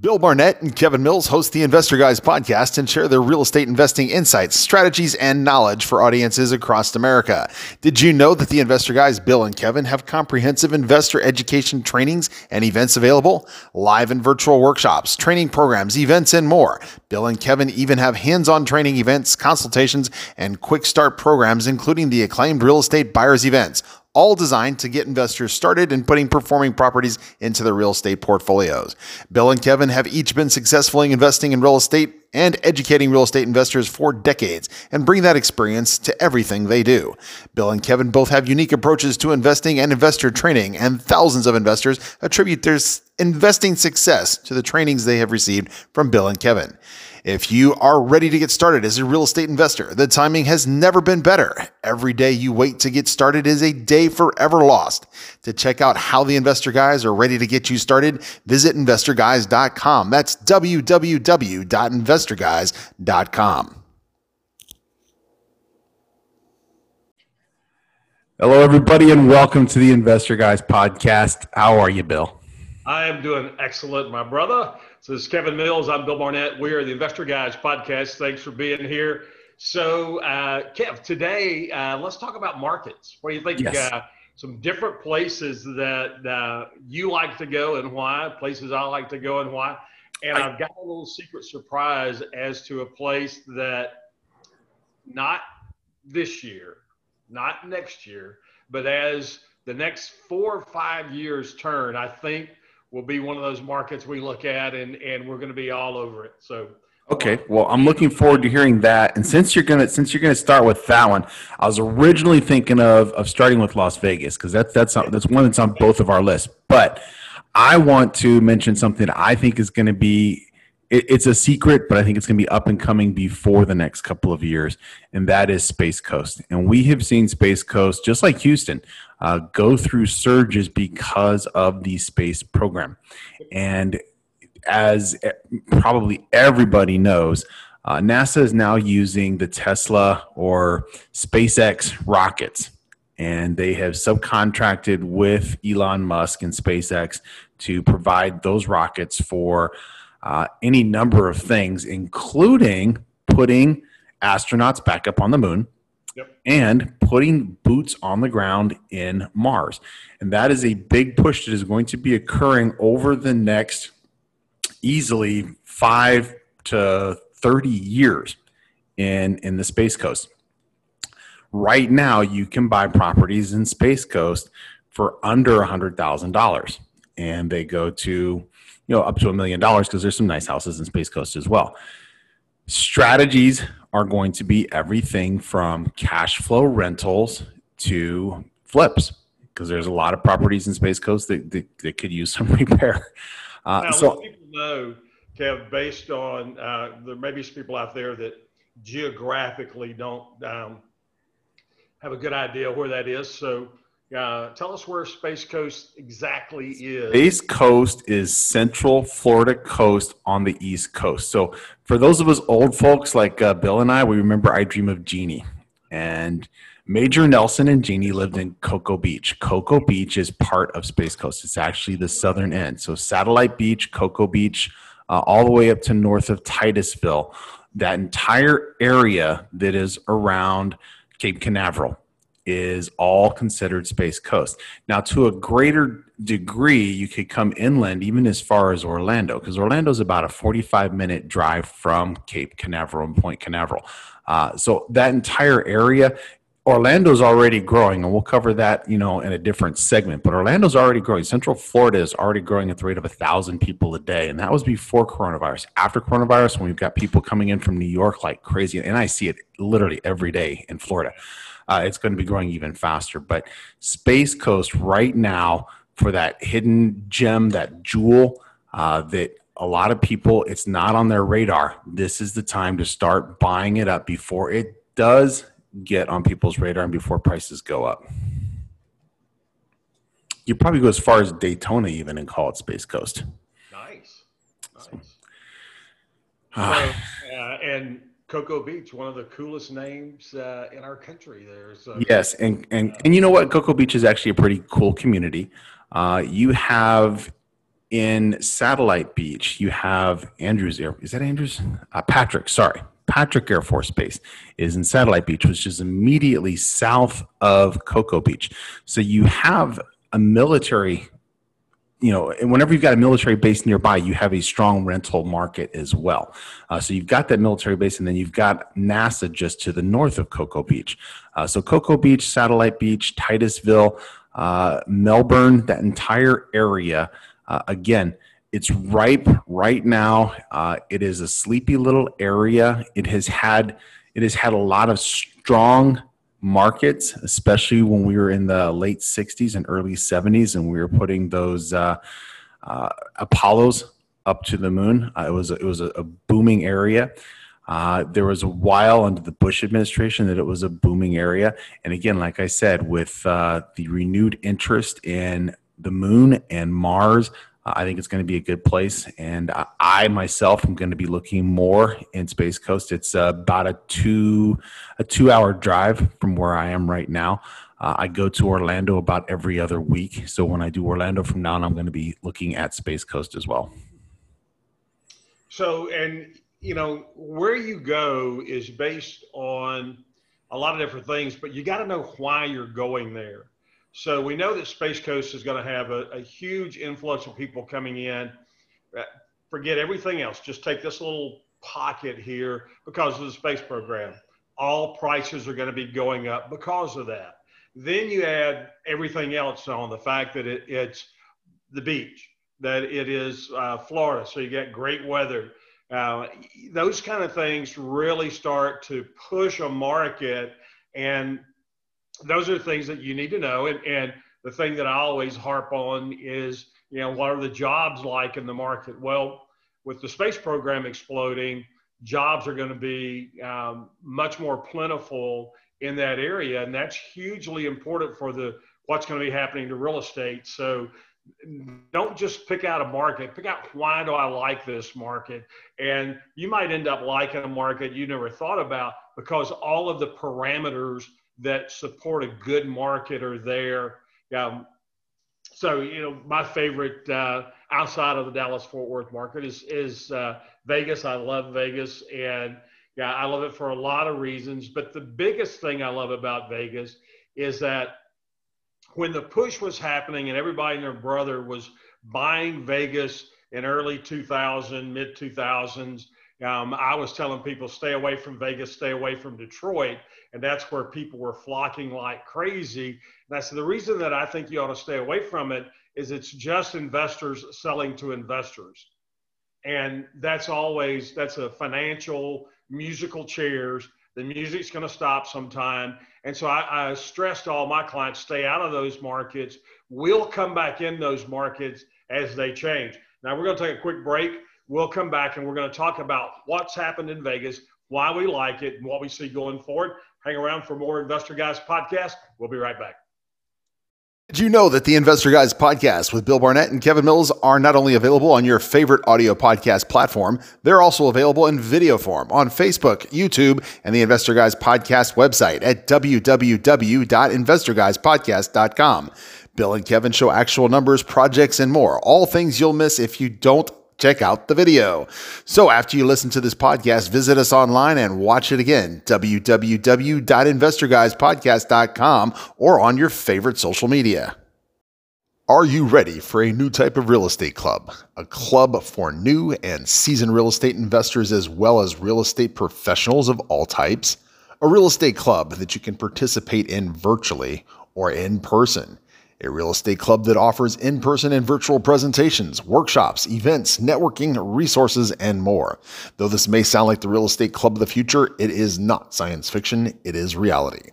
Bill Barnett and Kevin Mills host the Investor Guys podcast and share their real estate investing insights, strategies, and knowledge for audiences across America. Did you know that the Investor Guys, Bill and Kevin, have comprehensive investor education trainings and events available? Live and virtual workshops, training programs, events, and more. Bill and Kevin even have hands on training events, consultations, and quick start programs, including the acclaimed real estate buyers events all designed to get investors started in putting performing properties into their real estate portfolios. Bill and Kevin have each been successfully investing in real estate and educating real estate investors for decades and bring that experience to everything they do. Bill and Kevin both have unique approaches to investing and investor training, and thousands of investors attribute their investing success to the trainings they have received from Bill and Kevin. If you are ready to get started as a real estate investor, the timing has never been better. Every day you wait to get started is a day forever lost. To check out how the investor guys are ready to get you started, visit investorguys.com. That's www.investorguys.com. Hello, everybody, and welcome to the Investor Guys podcast. How are you, Bill? I am doing excellent, my brother. So this is Kevin Mills. I'm Bill Barnett. We are the Investor Guys podcast. Thanks for being here. So, uh, Kev, today uh, let's talk about markets. What do you think? Yes. Uh, some different places that uh, you like to go and why, places I like to go and why. And I, I've got a little secret surprise as to a place that not this year, not next year, but as the next four or five years turn, I think will be one of those markets we look at and, and we're going to be all over it. So, Okay, well, I'm looking forward to hearing that. And since you're gonna since you're gonna start with that one, I was originally thinking of of starting with Las Vegas because that's that's that's one that's on both of our lists. But I want to mention something I think is going to be it, it's a secret, but I think it's going to be up and coming before the next couple of years, and that is Space Coast. And we have seen Space Coast just like Houston uh, go through surges because of the space program. And as probably everybody knows, uh, NASA is now using the Tesla or SpaceX rockets. And they have subcontracted with Elon Musk and SpaceX to provide those rockets for uh, any number of things, including putting astronauts back up on the moon, Yep. and putting boots on the ground in Mars. And that is a big push that is going to be occurring over the next easily five to 30 years in, in the Space Coast. Right now, you can buy properties in Space Coast for under $100,000. And they go to, you know, up to a million dollars because there's some nice houses in Space Coast as well. Strategies are going to be everything from cash flow rentals to flips because there's a lot of properties in Space Coast that, that, that could use some repair. Uh, now, so people know, Kev, based on uh, there may be some people out there that geographically don't um, have a good idea where that is. So uh, tell us where Space Coast exactly is. Space Coast is Central Florida coast on the East Coast. So, for those of us old folks like uh, Bill and I, we remember I Dream of Jeannie. And Major Nelson and Jeannie lived in Cocoa Beach. Cocoa Beach is part of Space Coast, it's actually the southern end. So, Satellite Beach, Cocoa Beach, uh, all the way up to north of Titusville, that entire area that is around Cape Canaveral is all considered Space Coast. Now, to a greater degree, you could come inland even as far as Orlando, because Orlando is about a 45 minute drive from Cape Canaveral and Port Canaveral. Uh, so that entire area, Orlando's already growing, and we'll cover that, you know, in a different segment. But Orlando's already growing. Central Florida is already growing at the rate of a thousand people a day, and that was before coronavirus. After coronavirus, when we've got people coming in from New York like crazy, and I see it literally every day in Florida uh, it's going to be growing even faster. But Space Coast right now for that hidden gem, that jewel uh, that a lot of people, it's not on their radar. This is the time to start buying it up before it does get on people's radar and before prices go up. You probably go as far as Daytona even and call it Space Coast. Nice. Nice. So, uh, and Cocoa Beach, one of the coolest names uh, in our country. There's yes, and and and you know what? Cocoa Beach is actually a pretty cool community. Uh, you have in Satellite Beach, you have Andrews Air. Is that Andrews? Uh, Patrick. Sorry, Patrick Air Force Base is in Satellite Beach, which is immediately south of Cocoa Beach. So you have a military you know, whenever you've got a military base nearby, you have a strong rental market as well. Uh, so you've got that military base, and then you've got NASA just to the north of Cocoa Beach. Uh, so Cocoa Beach, Satellite Beach, Titusville, uh, Melbourne, that entire area. Uh, again, it's ripe right now. Uh, it is a sleepy little area. It has had it has had a lot of strong markets, especially when we were in the late 60s and early 70s and we were putting those uh, uh, Apollos up to the moon. Uh, it was it was a, a booming area. Uh, there was a while under the Bush administration that it was a booming area, and again, like I said, with uh, the renewed interest in the moon and Mars, I think it's going to be a good place. And I myself am going to be looking more in Space Coast. It's about a two a two hour drive from where I am right now. Uh, I go to Orlando about every other week. So when I do Orlando from now on, I'm going to be looking at Space Coast as well. So, and you know, where you go is based on a lot of different things, but you got to know why you're going there. So we know that Space Coast is going to have a, a huge influx of people coming in. Uh, forget everything else. Just take this little pocket here because of the space program. All prices are going to be going up because of that. Then you add everything else on the fact that it, it's the beach, that it is uh, Florida, so you get great weather. Uh, those kind of things really start to push a market and those are things that you need to know. And, and the thing that I always harp on is, you know, what are the jobs like in the market? Well, with the space program exploding, jobs are going to be um, much more plentiful in that area, and that's hugely important for the what's going to be happening to real estate. So don't just pick out a market pick out why do i like this market and you might end up liking a market you never thought about because all of the parameters that support a good market are there. Um, so you know, my favorite uh, outside of the Dallas Fort Worth market is is uh, Vegas. I love Vegas, and yeah, I love it for a lot of reasons. But the biggest thing I love about Vegas is that when the push was happening and everybody and their brother was buying Vegas in early 2000, mid 2000s, um, I was telling people stay away from Vegas, stay away from Detroit and that's where people were flocking like crazy. Said the reason that I think you ought to stay away from it is it's just investors selling to investors, and that's always that's a financial musical chairs. The music's going to stop sometime, and so I, I stressed all my clients stay out of those markets. We'll come back in those markets as they change. Now we're going to take a quick break. We'll come back and we're going to talk about what's happened in Vegas, why we like it, and what we see going forward. Hang around for more Investor Guys podcast. We'll be right back. Did you know that the Investor Guys podcast with Bill Barnett and Kevin Mills are not only available on your favorite audio podcast platform, they're also available in video form on Facebook, YouTube, and the Investor Guys podcast website at www.investorguyspodcast.com. Bill and Kevin show actual numbers, projects, and more. All things you'll miss if you don't check out the video. So after you listen to this podcast, visit us online and watch it again. www.investorguyspodcast.com or on your favorite social media. Are you ready for a new type of real estate club? A club for new and seasoned real estate investors as well as real estate professionals of all types? A real estate club that you can participate in virtually or in person a real estate club that offers in person and virtual presentations, workshops, events, networking, resources, and more. Though this may sound like the real estate club of the future, it is not science fiction, it is reality.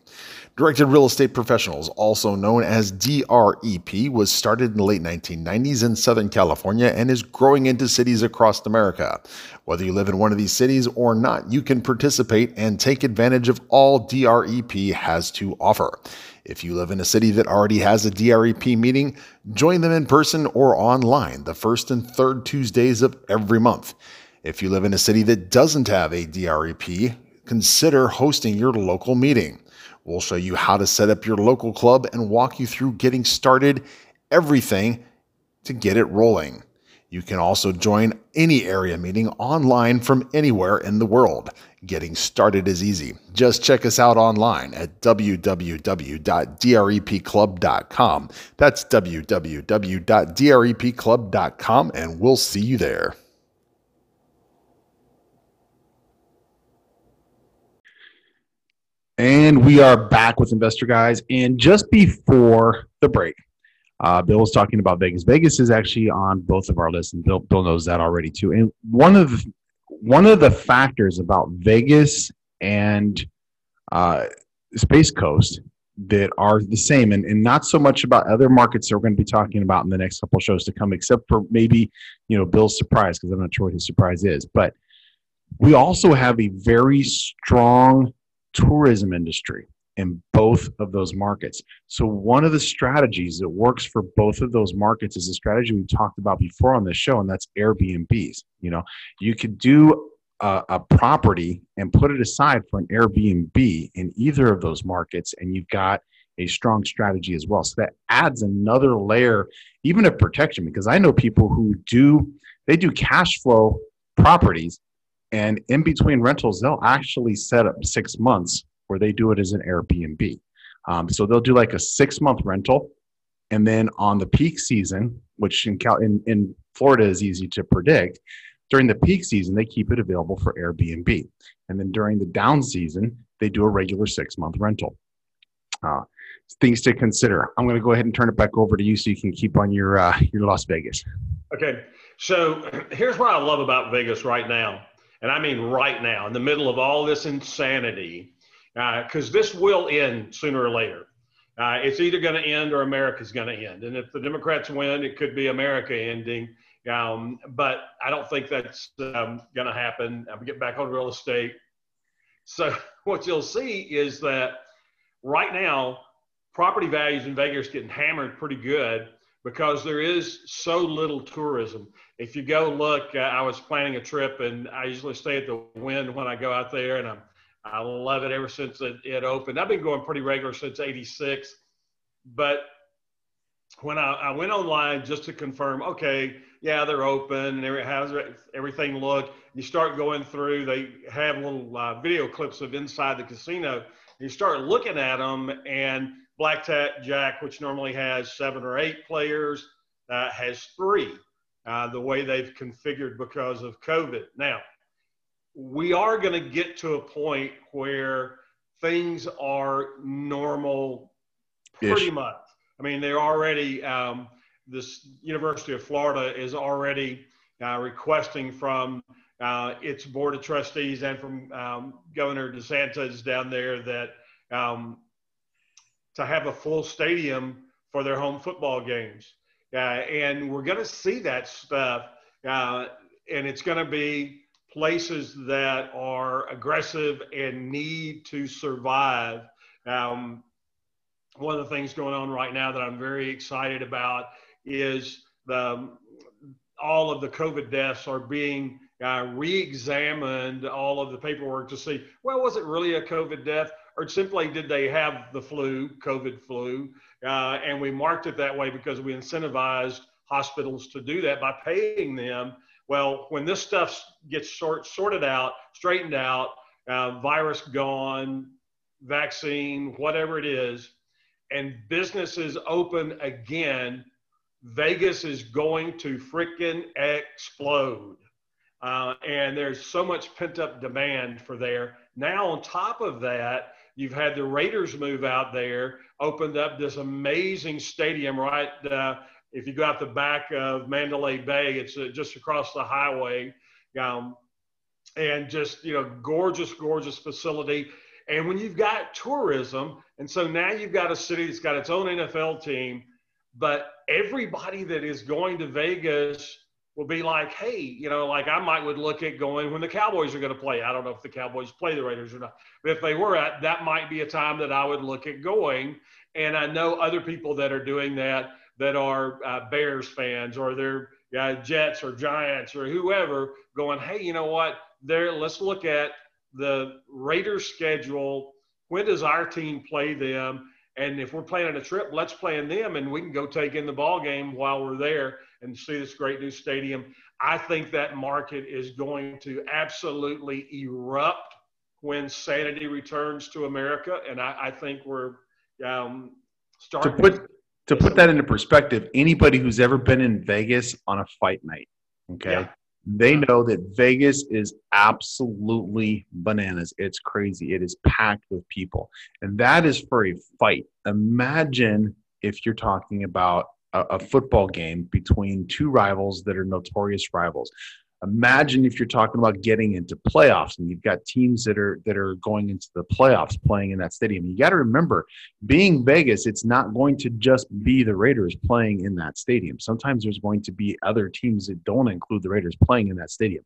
Directed Real Estate Professionals, also known as DREP, was started in the late 1990s in Southern California and is growing into cities across America. Whether you live in one of these cities or not, you can participate and take advantage of all DREP has to offer. If you live in a city that already has a DREP meeting, join them in person or online the first and third Tuesdays of every month. If you live in a city that doesn't have a DREP, consider hosting your local meeting. We'll show you how to set up your local club and walk you through getting started, everything to get it rolling. You can also join any area meeting online from anywhere in the world. Getting started is easy. Just check us out online at www.drepclub.com. That's www.drepclub.com, and we'll see you there. And we are back with Investor Guys. And just before the break, uh, Bill was talking about Vegas. Vegas is actually on both of our lists, and Bill, Bill knows that already too. And one of the, one of the factors about Vegas and uh, Space Coast that are the same, and, and not so much about other markets that we're going to be talking about in the next couple shows to come, except for maybe you know Bill's surprise because I'm not sure what his surprise is, but we also have a very strong tourism industry in both of those markets. So one of the strategies that works for both of those markets is a strategy we talked about before on this show, and that's Airbnbs. You know, you could do a, a, property and put it aside for an Airbnb in either of those markets, and you've got a strong strategy as well. So that adds another layer, even of protection, because I know people who do they do cash flow properties, and in between rentals, they'll actually set up six months where they do it as an Airbnb. Um, so they'll do like a six month rental, and then on the peak season, which in, in in Florida is easy to predict, during the peak season they keep it available for Airbnb, and then during the down season they do a regular six month rental. Uh, things to consider. I'm going to go ahead and turn it back over to you so you can keep on your uh, your Las Vegas. Okay, so here's what I love about Vegas right now, and I mean right now, in the middle of all this insanity because uh, this will end sooner or later. Uh, it's either going to end or America's going to end. And if the Democrats win, it could be America ending. Um, but I don't think that's um, going to happen. I'm getting back on real estate. So what you'll see is that right now, property values in Vegas getting hammered pretty good because there is so little tourism. If you go look, uh, I was planning a trip and I usually stay at the Wynn when I go out there and I'm I love it ever since it, it opened. I've been going pretty regular since 86. But when I, I went online just to confirm, okay, yeah, they're open and how's everything look? You start going through, they have little uh, video clips of inside the casino. You start looking at them, and Blackjack, Jack, which normally has seven or eight players, uh, has three, uh, the way they've configured because of COVID. Now, we are going to get to a point where things are normal pretty Ish. much. I mean, they're already, um, this University of Florida is already uh, requesting from uh, its board of trustees and from um, Governor DeSantis down there that um, to have a full stadium for their home football games. Uh, and we're going to see that stuff. Uh, and it's going to be places that are aggressive and need to survive. Um, one of the things going on right now that I'm very excited about is the all of the COVID deaths are being uh, re-examined, all of the paperwork to see, well, was it really a COVID death, or simply did they have the flu, COVID flu, uh, and we marked it that way because we incentivized hospitals to do that by paying them well, when this stuff gets sort, sorted out, straightened out, uh, virus gone, vaccine, whatever it is, and businesses open again, Vegas is going to freaking explode. Uh, and there's so much pent up demand for there. Now, on top of that, you've had the Raiders move out there, opened up this amazing stadium right uh, if you go out the back of Mandalay Bay, it's uh, just across the highway. Um, and just, you know, gorgeous, gorgeous facility. And when you've got tourism, and so now you've got a city that's got its own NFL team, but everybody that is going to Vegas will be like, hey, you know, like I might would look at going when the Cowboys are going to play. I don't know if the Cowboys play the Raiders or not, but if they were at, that might be a time that I would look at going. And I know other people that are doing that that are uh, Bears fans or they're uh, Jets or Giants or whoever going, hey, you know what? There, let's look at the Raiders schedule. When does our team play them? And if we're planning a trip, let's plan them, and we can go take in the ball game while we're there. and see this great new stadium. I think that market is going to absolutely erupt when sanity returns to America, and I, I think we're um, starting to put to put that into perspective. Anybody who's ever been in Vegas on a fight night, okay, yeah. they uh-huh. know that Vegas is absolutely bananas. It's crazy. It is packed with people, and that is for a fight. Imagine if you're talking about a, a football game between two rivals that are notorious rivals. Imagine if you're talking about getting into playoffs and you've got teams that are that are going into the playoffs playing in that stadium. You got to remember, being Vegas, it's not going to just be the Raiders playing in that stadium. Sometimes there's going to be other teams that don't include the Raiders playing in that stadium.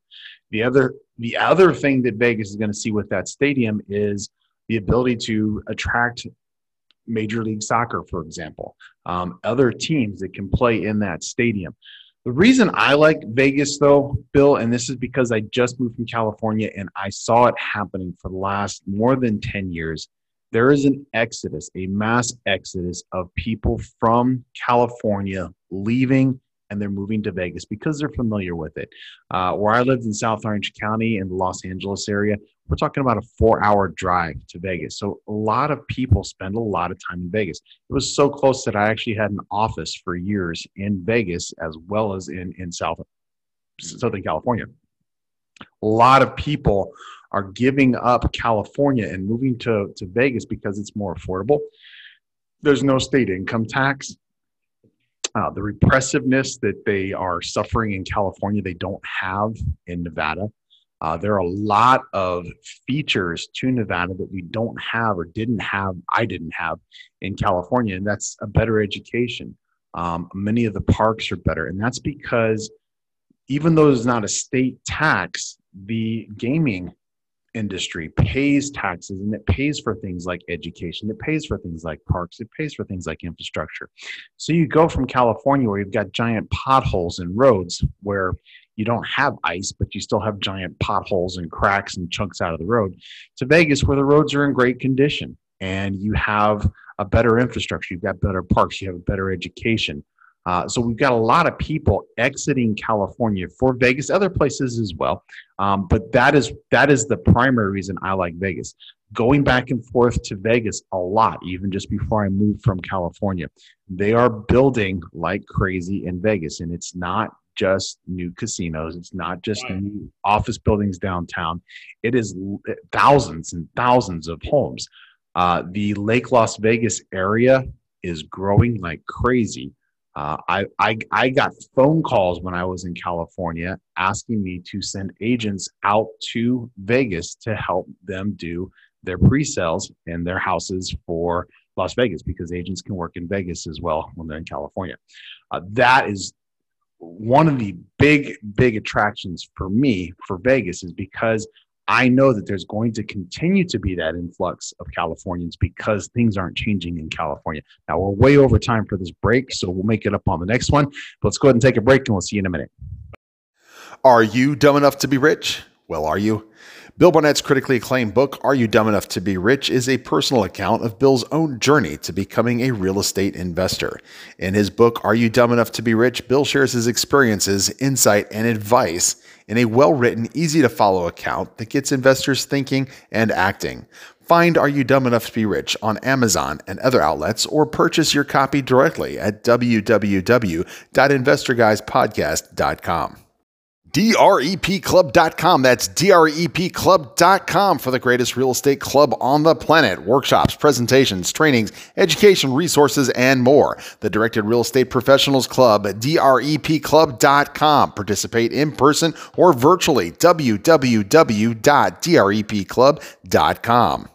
The other the other thing that Vegas is going to see with that stadium is the ability to attract Major League Soccer, for example, um, other teams that can play in that stadium. The reason I like Vegas, though, Bill, and this is because I just moved from California and I saw it happening for the last more than 10 years. There is an exodus, a mass exodus of people from California leaving and they're moving to Vegas because they're familiar with it. Uh, where I lived in South Orange County in the Los Angeles area, we're talking about a four hour drive to Vegas. So a lot of people spend a lot of time in Vegas. It was so close that I actually had an office for years in Vegas as well as in, in South, Southern California. A lot of people are giving up California and moving to, to Vegas because it's more affordable. There's no state income tax. Uh, the repressiveness that they are suffering in California, they don't have in Nevada. Uh, there are a lot of features to Nevada that we don't have or didn't have, I didn't have in California, and that's a better education. Um, many of the parks are better, and that's because even though it's not a state tax, the gaming industry pays taxes and it pays for things like education, it pays for things like parks, it pays for things like infrastructure. So you go from California where you've got giant potholes in roads where you don't have ice, but you still have giant potholes and cracks and chunks out of the road, to Vegas where the roads are in great condition and you have a better infrastructure, you've got better parks, you have a better education. Uh, so we've got a lot of people exiting California for Vegas, other places as well. Um, but that is that is the primary reason I like Vegas. Going back and forth to Vegas a lot, even just before I moved from California, they are building like crazy in Vegas, and it's not just new casinos. It's not just right. new office buildings downtown. It is thousands and thousands of homes. Uh, the Lake Las Vegas area is growing like crazy. Uh, I, I, I got phone calls when I was in California asking me to send agents out to Vegas to help them do their pre-sales in their houses for Las Vegas because agents can work in Vegas as well when they're in California. Uh, that is one of the big, big attractions for me for Vegas is because I know that there's going to continue to be that influx of Californians because things aren't changing in California. Now, we're way over time for this break, so we'll make it up on the next one. But let's go ahead and take a break, and we'll see you in a minute. Are you dumb enough to be rich? Well, are you? Bill Barnett's critically acclaimed book, Are You Dumb Enough to Be Rich, is a personal account of Bill's own journey to becoming a real estate investor. In his book, Are You Dumb Enough to Be Rich, Bill shares his experiences, insight, and advice in a well written, easy to follow account that gets investors thinking and acting. Find Are You Dumb Enough to Be Rich on Amazon and other outlets, or purchase your copy directly at www.investorguyspodcast.com drepclub.com. That's drepclub.com for the greatest real estate club on the planet. Workshops, presentations, trainings, education, resources, and more. The Directed Real Estate Professionals Club, drepclub.com. Participate in person or virtually. www.drepclub.com.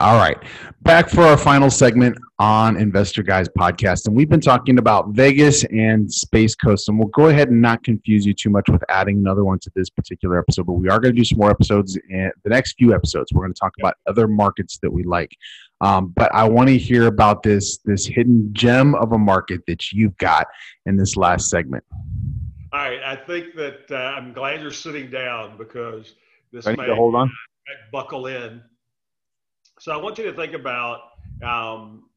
All right. Back for our final segment on Investor Guys podcast. And we've been talking about Vegas and Space Coast. And we'll go ahead and not confuse you too much with adding another one to this particular episode. But we are going to do some more episodes in the next few episodes. We're going to talk about other markets that we like. Um, but I want to hear about this this hidden gem of a market that you've got in this last segment. All right. I think that uh, I'm glad you're sitting down because this I need may to hold on. buckle in so I want you to think about um,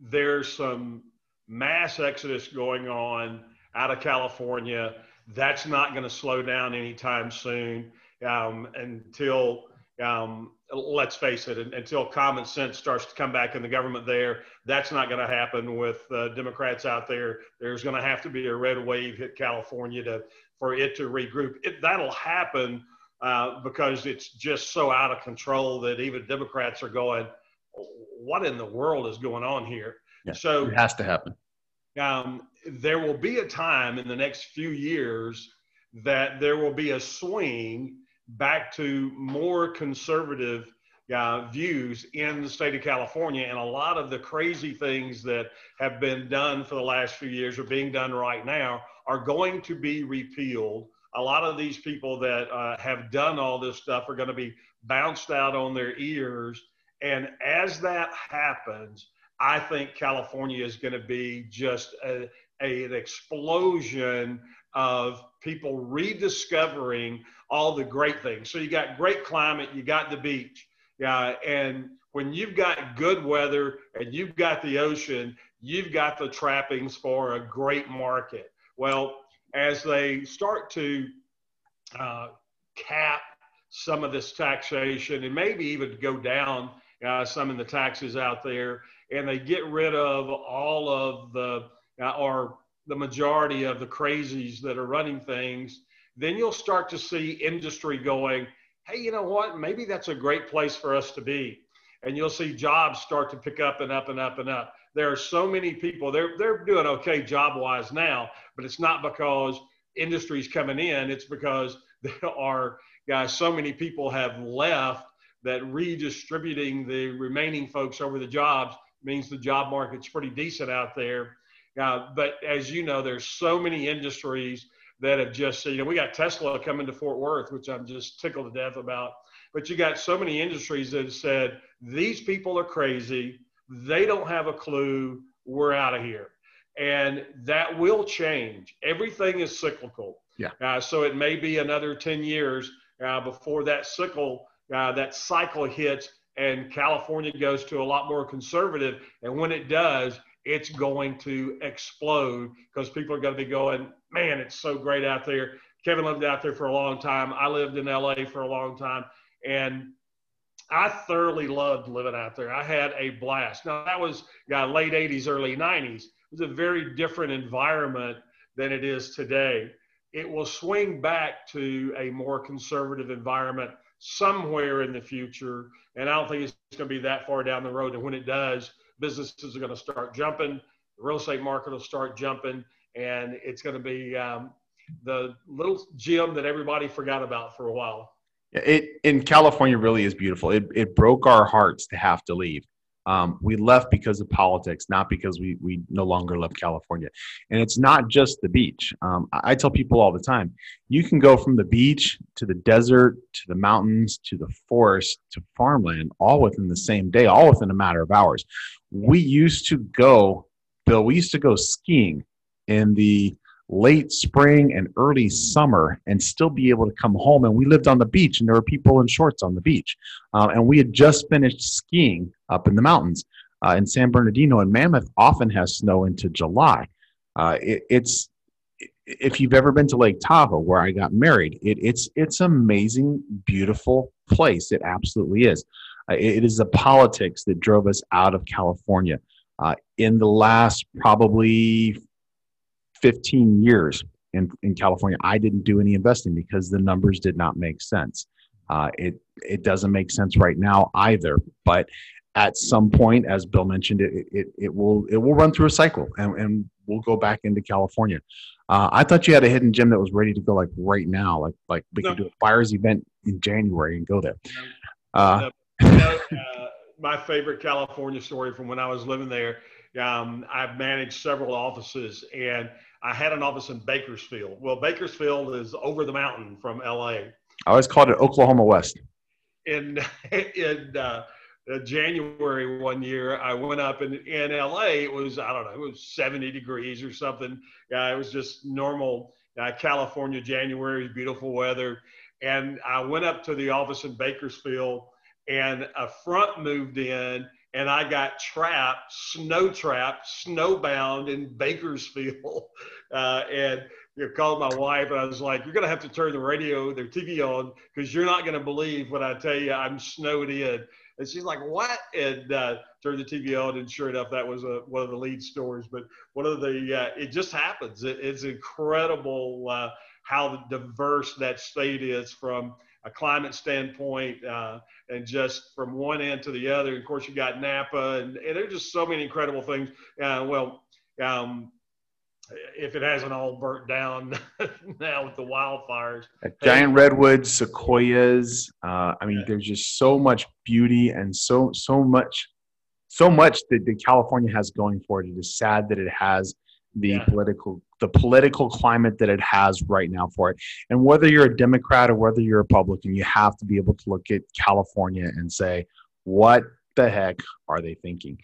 there's some mass exodus going on out of California. That's not going to slow down anytime soon um, until, um, let's face it, until common sense starts to come back in the government there. That's not going to happen with uh, Democrats out there. There's going to have to be a red wave hit California to for it to regroup. It, that'll happen uh, because it's just so out of control that even Democrats are going, what in the world is going on here? Yeah, so it has to happen. Um, there will be a time in the next few years that there will be a swing back to more conservative uh, views in the state of California. And a lot of the crazy things that have been done for the last few years are being done right now are going to be repealed. A lot of these people that uh, have done all this stuff are going to be bounced out on their ears. And as that happens, I think California is going to be just a, a, an explosion of people rediscovering all the great things. So you got great climate, you got the beach, yeah, and when you've got good weather and you've got the ocean, you've got the trappings for a great market. Well, as they start to uh, cap some of this taxation and maybe even go down uh, some of the taxes out there, and they get rid of all of the uh, or the majority of the crazies that are running things, then you'll start to see industry going, hey, you know what? Maybe that's a great place for us to be. And you'll see jobs start to pick up and up and up and up. There are so many people, they're, they're doing okay job wise now, but it's not because industry's coming in, it's because there are, guys, so many people have left that redistributing the remaining folks over the jobs means the job market's pretty decent out there. Uh, but as you know, there's so many industries that have just, you know, we got Tesla coming to Fort Worth, which I'm just tickled to death about. But you got so many industries that have said, these people are crazy. They don't have a clue. We're out of here. And that will change. Everything is cyclical. Yeah. Uh, so it may be another 10 years uh, before that cycle, uh, that cycle hits and California goes to a lot more conservative. And when it does, it's going to explode because people are going to be going, man, it's so great out there. Kevin lived out there for a long time. I lived in LA for a long time. And I thoroughly loved living out there. I had a blast. Now, that was yeah, late 80s, early 90s. It was a very different environment than it is today. It will swing back to a more conservative environment somewhere in the future. And I don't think it's going to be that far down the road. And when it does, businesses are going to start jumping, the real estate market will start jumping, and it's going to be um, the little gym that everybody forgot about for a while. It in California really is beautiful. It it broke our hearts to have to leave. Um, we left because of politics, not because we we no longer love California. And it's not just the beach. Um, I, I tell people all the time, you can go from the beach to the desert to the mountains to the forest to farmland, all within the same day, all within a matter of hours. We used to go, Bill. We used to go skiing in the late spring and early summer and still be able to come home. And we lived on the beach, and there were people in shorts on the beach. Uh, and we had just finished skiing up in the mountains. Uh, in San Bernardino and Mammoth often has snow into July. Uh, it, it's if you've ever been to Lake Tahoe, where I got married, it, it's it's amazing, beautiful place. It absolutely is. Uh, it, is the politics that drove us out of California. Uh, in the last probably 15 years in, in California, I didn't do any investing because the numbers did not make sense. Uh, it it doesn't make sense right now either. But at some point, as Bill mentioned, it it, it will it will run through a cycle, and, and we'll go back into California. Uh, I thought you had a hidden gem that was ready to go like right now, like like we no. could do a buyers event in January and go there. Uh, no, no, uh, my favorite California story from when I was living there. Um, I've managed several offices, and I had an office in Bakersfield. Well, Bakersfield is over the mountain from LA. I always called it Oklahoma West. In in uh, uh, January one year, I went up in in LA. It was I don't know, it was 70 degrees or something. Yeah, it was just normal uh, California January, beautiful weather. And I went up to the office in Bakersfield, and a front moved in and I got trapped, snow trapped, snowbound in Bakersfield. Uh, and you know, called my wife and I was like, "You're gonna have to turn the radio, their TV on, because you're not gonna believe what I tell you I'm snowed in." And she's like, "What?" And uh, turned the TV on, and sure enough, that was a, one of the lead stories. But one of the, uh, it just happens. It, it's incredible uh, how diverse that state is from a climate standpoint uh, and just from one end to the other. Of course, you got Napa, and, and there's just so many incredible things. Uh, well, um, if it hasn't all burnt down now with the wildfires. Giant redwoods, sequoias. Uh, I mean, yeah. there's just so much beauty and so so much, so much that, that California has going for it. It is sad that it has the yeah. political the political climate that it has right now for it. And whether you're a Democrat or whether you're a Republican, you have to be able to look at California and say, what the heck are they thinking?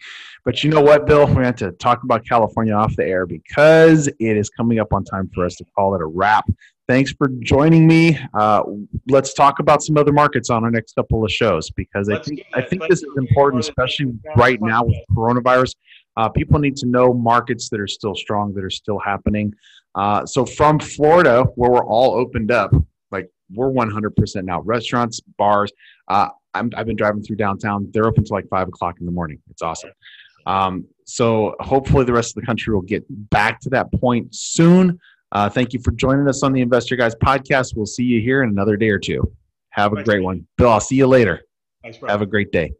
But you know what, Bill? We have to talk about California off the air because it is coming up on time for us to call it a wrap. Thanks for joining me. Uh, let's talk about some other markets on our next couple of shows because I think I think this is important, especially right now with coronavirus. Uh, people need to know markets that are still strong, that are still happening. Uh, so from Florida, where we're all opened up, like we're 100% now. Restaurants, bars. Uh, i have been driving through downtown. They're open till like five o'clock in the morning. It's awesome. Um, so hopefully the rest of the country will get back to that point soon. Uh, thank you for joining us on the Investor Guys podcast. We'll see you here in another day or two. Have a Thanks, great one. Bill, I'll see you later. Thanks, Have a great day.